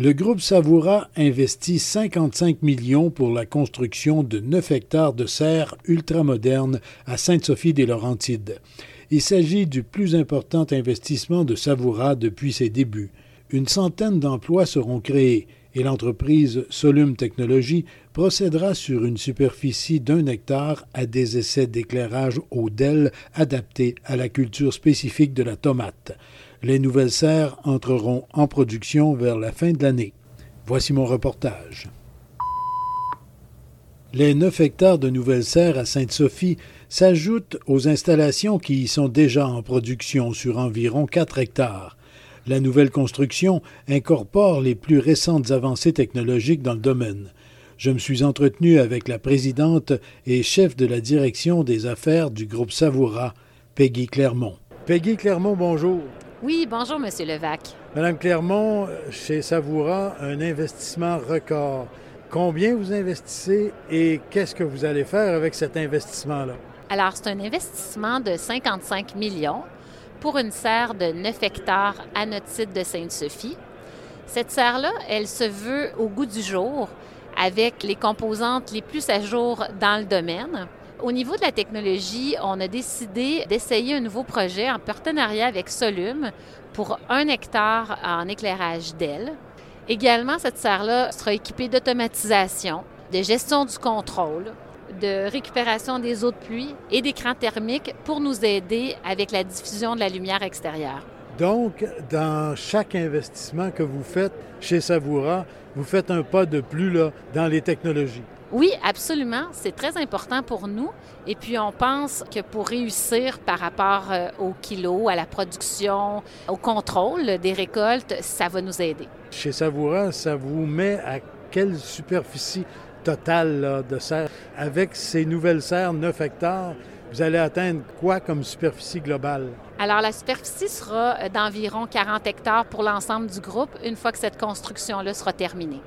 Le groupe Savoura investit 55 millions pour la construction de 9 hectares de serres ultramodernes à Sainte-Sophie-des-Laurentides. Il s'agit du plus important investissement de Savoura depuis ses débuts. Une centaine d'emplois seront créés et l'entreprise Solum Technologies procédera sur une superficie d'un hectare à des essais d'éclairage au DEL adaptés à la culture spécifique de la tomate. Les nouvelles serres entreront en production vers la fin de l'année. Voici mon reportage. Les 9 hectares de nouvelles serres à Sainte-Sophie s'ajoutent aux installations qui y sont déjà en production sur environ 4 hectares. La nouvelle construction incorpore les plus récentes avancées technologiques dans le domaine. Je me suis entretenu avec la présidente et chef de la direction des affaires du groupe Savoura, Peggy Clermont. Peggy Clermont, bonjour. Oui, bonjour, Monsieur Levac. Madame Clermont, chez Savoura, un investissement record. Combien vous investissez et qu'est-ce que vous allez faire avec cet investissement-là? Alors, c'est un investissement de 55 millions pour une serre de 9 hectares à notre site de Sainte-Sophie. Cette serre-là, elle se veut au goût du jour avec les composantes les plus à jour dans le domaine. Au niveau de la technologie, on a décidé d'essayer un nouveau projet en partenariat avec Solum pour un hectare en éclairage d'ailes. Également, cette serre-là sera équipée d'automatisation, de gestion du contrôle, de récupération des eaux de pluie et d'écrans thermiques pour nous aider avec la diffusion de la lumière extérieure. Donc, dans chaque investissement que vous faites chez Savoura, vous faites un pas de plus là, dans les technologies. Oui, absolument. C'est très important pour nous. Et puis, on pense que pour réussir par rapport euh, au kilo, à la production, au contrôle des récoltes, ça va nous aider. Chez Savoura, ça vous met à quelle superficie totale de serre? Avec ces nouvelles serres, 9 hectares, vous allez atteindre quoi comme superficie globale? Alors, la superficie sera euh, d'environ 40 hectares pour l'ensemble du groupe une fois que cette construction-là sera terminée.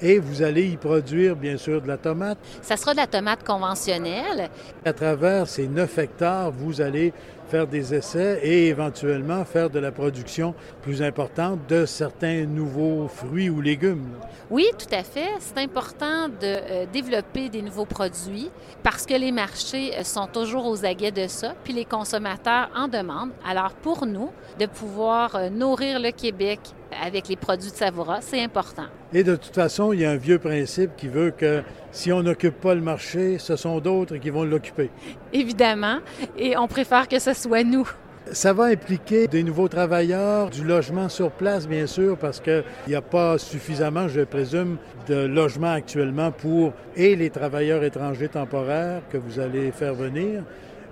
Et vous allez y produire, bien sûr, de la tomate. Ça sera de la tomate conventionnelle. À travers ces 9 hectares, vous allez faire des essais et éventuellement faire de la production plus importante de certains nouveaux fruits ou légumes. Oui, tout à fait. C'est important de euh, développer des nouveaux produits parce que les marchés euh, sont toujours aux aguets de ça, puis les consommateurs en demandent. Alors pour nous, de pouvoir euh, nourrir le Québec avec les produits de Savoura, c'est important. Et de toute façon, il y a un vieux principe qui veut que si on n'occupe pas le marché, ce sont d'autres qui vont l'occuper. Évidemment, et on préfère que ce soit nous. Ça va impliquer des nouveaux travailleurs, du logement sur place, bien sûr, parce qu'il n'y a pas suffisamment, je présume, de logements actuellement pour et les travailleurs étrangers temporaires que vous allez faire venir,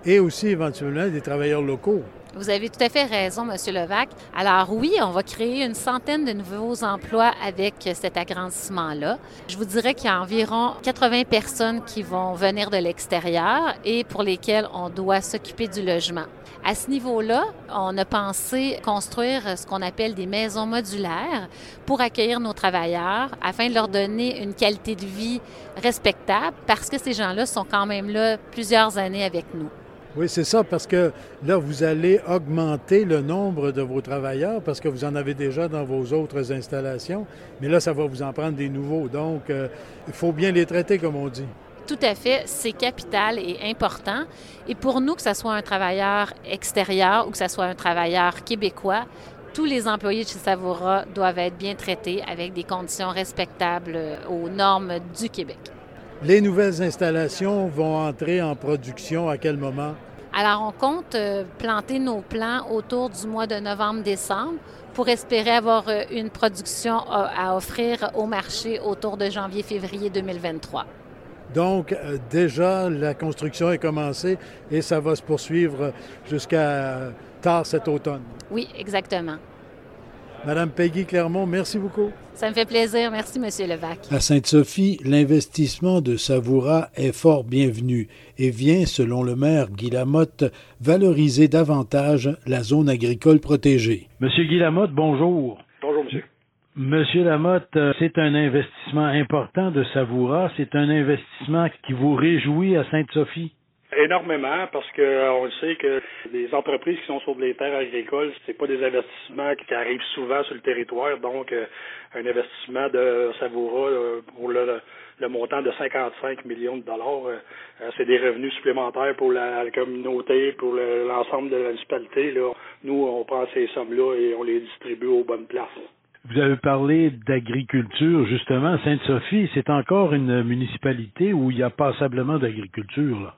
et aussi éventuellement des travailleurs locaux. Vous avez tout à fait raison, M. Levac. Alors oui, on va créer une centaine de nouveaux emplois avec cet agrandissement-là. Je vous dirais qu'il y a environ 80 personnes qui vont venir de l'extérieur et pour lesquelles on doit s'occuper du logement. À ce niveau-là, on a pensé construire ce qu'on appelle des maisons modulaires pour accueillir nos travailleurs afin de leur donner une qualité de vie respectable parce que ces gens-là sont quand même là plusieurs années avec nous. Oui, c'est ça, parce que là, vous allez augmenter le nombre de vos travailleurs parce que vous en avez déjà dans vos autres installations, mais là, ça va vous en prendre des nouveaux. Donc, euh, il faut bien les traiter, comme on dit. Tout à fait, c'est capital et important. Et pour nous, que ce soit un travailleur extérieur ou que ce soit un travailleur québécois, tous les employés de chez Savoura doivent être bien traités avec des conditions respectables aux normes du Québec. Les nouvelles installations vont entrer en production à quel moment? Alors, on compte euh, planter nos plants autour du mois de novembre-décembre pour espérer avoir euh, une production à offrir au marché autour de janvier-février 2023. Donc, euh, déjà, la construction est commencée et ça va se poursuivre jusqu'à tard cet automne. Oui, exactement. Madame Peggy Clermont, merci beaucoup. Ça me fait plaisir. Merci, Monsieur Levac. À Sainte-Sophie, l'investissement de Savoura est fort bienvenu et vient, selon le maire Guy Lamotte, valoriser davantage la zone agricole protégée. Monsieur Guy Lamotte, bonjour. Bonjour, monsieur. Monsieur Lamotte, euh, c'est un investissement important de Savoura. C'est un investissement qui vous réjouit à Sainte-Sophie? Énormément, parce que euh, le sait que les entreprises qui sont sur des terres agricoles, c'est pas des investissements qui arrivent souvent sur le territoire. Donc, euh, un investissement de Savoura pour le, montant de 55 millions de dollars, c'est des revenus supplémentaires pour la, communauté, pour l'ensemble de la municipalité. Là. Nous, on prend ces sommes-là et on les distribue aux bonnes places. Vous avez parlé d'agriculture, justement. Sainte-Sophie, c'est encore une municipalité où il y a passablement d'agriculture.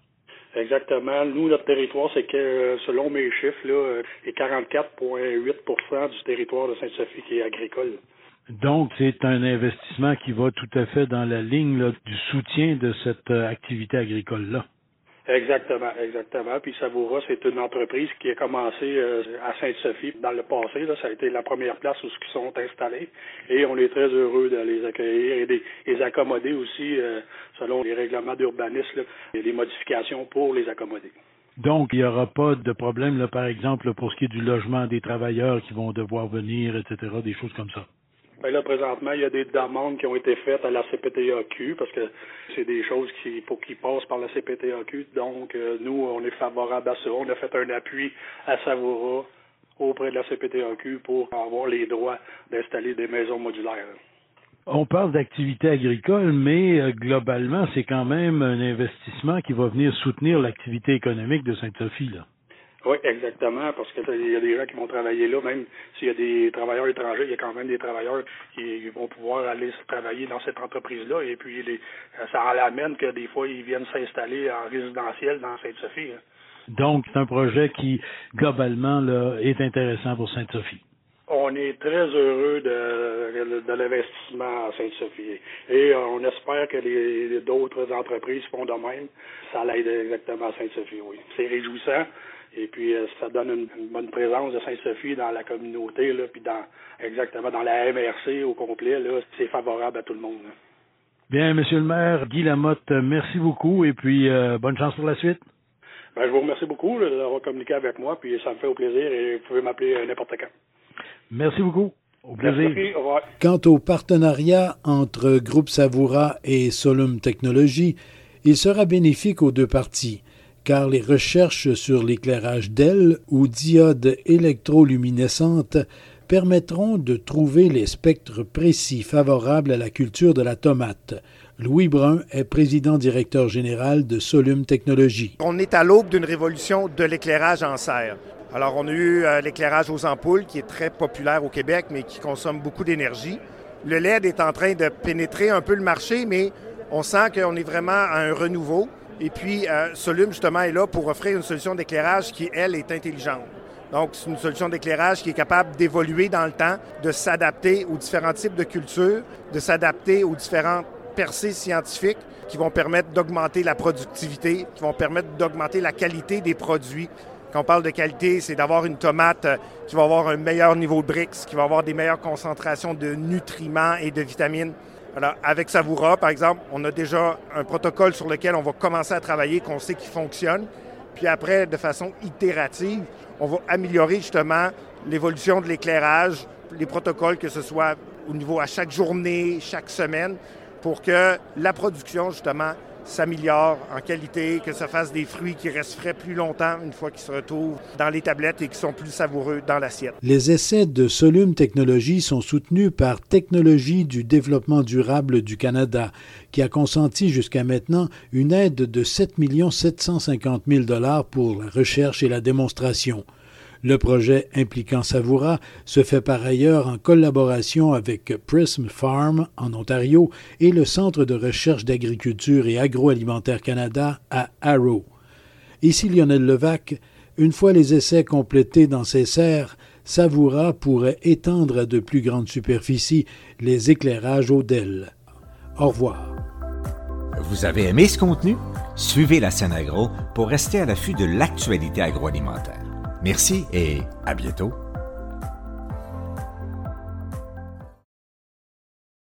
Exactement. Nous, notre territoire, c'est que, selon mes chiffres, là, est 44,8% du territoire de Sainte-Sophie qui est agricole. Donc, c'est un investissement qui va tout à fait dans la ligne du soutien de cette euh, activité agricole-là. Exactement, exactement. Puis Savoura, c'est une entreprise qui a commencé euh, à Sainte-Sophie dans le passé. Là, ça a été la première place où ils sont installés. Et on est très heureux de les accueillir et de les accommoder aussi euh, selon les règlements d'urbanisme et les modifications pour les accommoder. Donc, il n'y aura pas de problème, par exemple, pour ce qui est du logement des travailleurs qui vont devoir venir, etc., des choses comme ça? Ben là, présentement, il y a des demandes qui ont été faites à la CPTAQ parce que c'est des choses qui faut qu'ils passent par la CPTAQ. Donc, euh, nous, on est favorable à ça. On a fait un appui à Savoura auprès de la CPTAQ pour avoir les droits d'installer des maisons modulaires. On parle d'activité agricole, mais euh, globalement, c'est quand même un investissement qui va venir soutenir l'activité économique de Sainte-Sophie. Là. Oui, exactement, parce qu'il y a des gens qui vont travailler là, même s'il y a des travailleurs étrangers, il y a quand même des travailleurs qui vont pouvoir aller travailler dans cette entreprise-là, et puis les, ça en amène que des fois, ils viennent s'installer en résidentiel dans Sainte-Sophie. Hein. Donc, c'est un projet qui, globalement, là, est intéressant pour Sainte-Sophie. On est très heureux de, de l'investissement à Sainte-Sophie. Et on espère que les, d'autres entreprises font de même. Ça l'aide exactement à Sainte-Sophie, oui. C'est réjouissant. Et puis, euh, ça donne une, bonne présence de Saint-Sophie dans la communauté, là, puis dans exactement dans la MRC au complet. Là, c'est favorable à tout le monde. Bien, Monsieur le maire, Guy Lamotte, merci beaucoup et puis euh, bonne chance pour la suite. Ben, je vous remercie beaucoup d'avoir communiqué avec moi, puis ça me fait au plaisir et vous pouvez m'appeler euh, n'importe quand. Merci beaucoup. Au plaisir. Merci, au revoir. Quant au partenariat entre Groupe Savoura et Solum Technologies, il sera bénéfique aux deux parties car les recherches sur l'éclairage d'ailes ou diodes électroluminescentes permettront de trouver les spectres précis favorables à la culture de la tomate. Louis Brun est président directeur général de Solum Technologies. On est à l'aube d'une révolution de l'éclairage en serre. Alors, on a eu euh, l'éclairage aux ampoules qui est très populaire au Québec, mais qui consomme beaucoup d'énergie. Le LED est en train de pénétrer un peu le marché, mais on sent qu'on est vraiment à un renouveau. Et puis, euh, Solum, justement, est là pour offrir une solution d'éclairage qui, elle, est intelligente. Donc, c'est une solution d'éclairage qui est capable d'évoluer dans le temps, de s'adapter aux différents types de cultures, de s'adapter aux différentes percées scientifiques qui vont permettre d'augmenter la productivité, qui vont permettre d'augmenter la qualité des produits. Quand on parle de qualité, c'est d'avoir une tomate euh, qui va avoir un meilleur niveau de brix, qui va avoir des meilleures concentrations de nutriments et de vitamines alors, avec Savoura, par exemple, on a déjà un protocole sur lequel on va commencer à travailler, qu'on sait qu'il fonctionne. Puis après, de façon itérative, on va améliorer justement l'évolution de l'éclairage, les protocoles, que ce soit au niveau à chaque journée, chaque semaine, pour que la production, justement, s'améliore en qualité, que ça fasse des fruits qui restent frais plus longtemps une fois qu'ils se retrouvent dans les tablettes et qui sont plus savoureux dans l'assiette. Les essais de Solum Technologies sont soutenus par Technologie du développement durable du Canada, qui a consenti jusqu'à maintenant une aide de 7 750 000 dollars pour la recherche et la démonstration. Le projet impliquant Savoura se fait par ailleurs en collaboration avec Prism Farm en Ontario et le Centre de recherche d'agriculture et agroalimentaire Canada à Arrow. Ici Lionel Levac. Une fois les essais complétés dans ces serres, Savoura pourrait étendre à de plus grandes superficies les éclairages au DEL. Au revoir. Vous avez aimé ce contenu? Suivez la scène agro pour rester à l'affût de l'actualité agroalimentaire. Merci et à bientôt.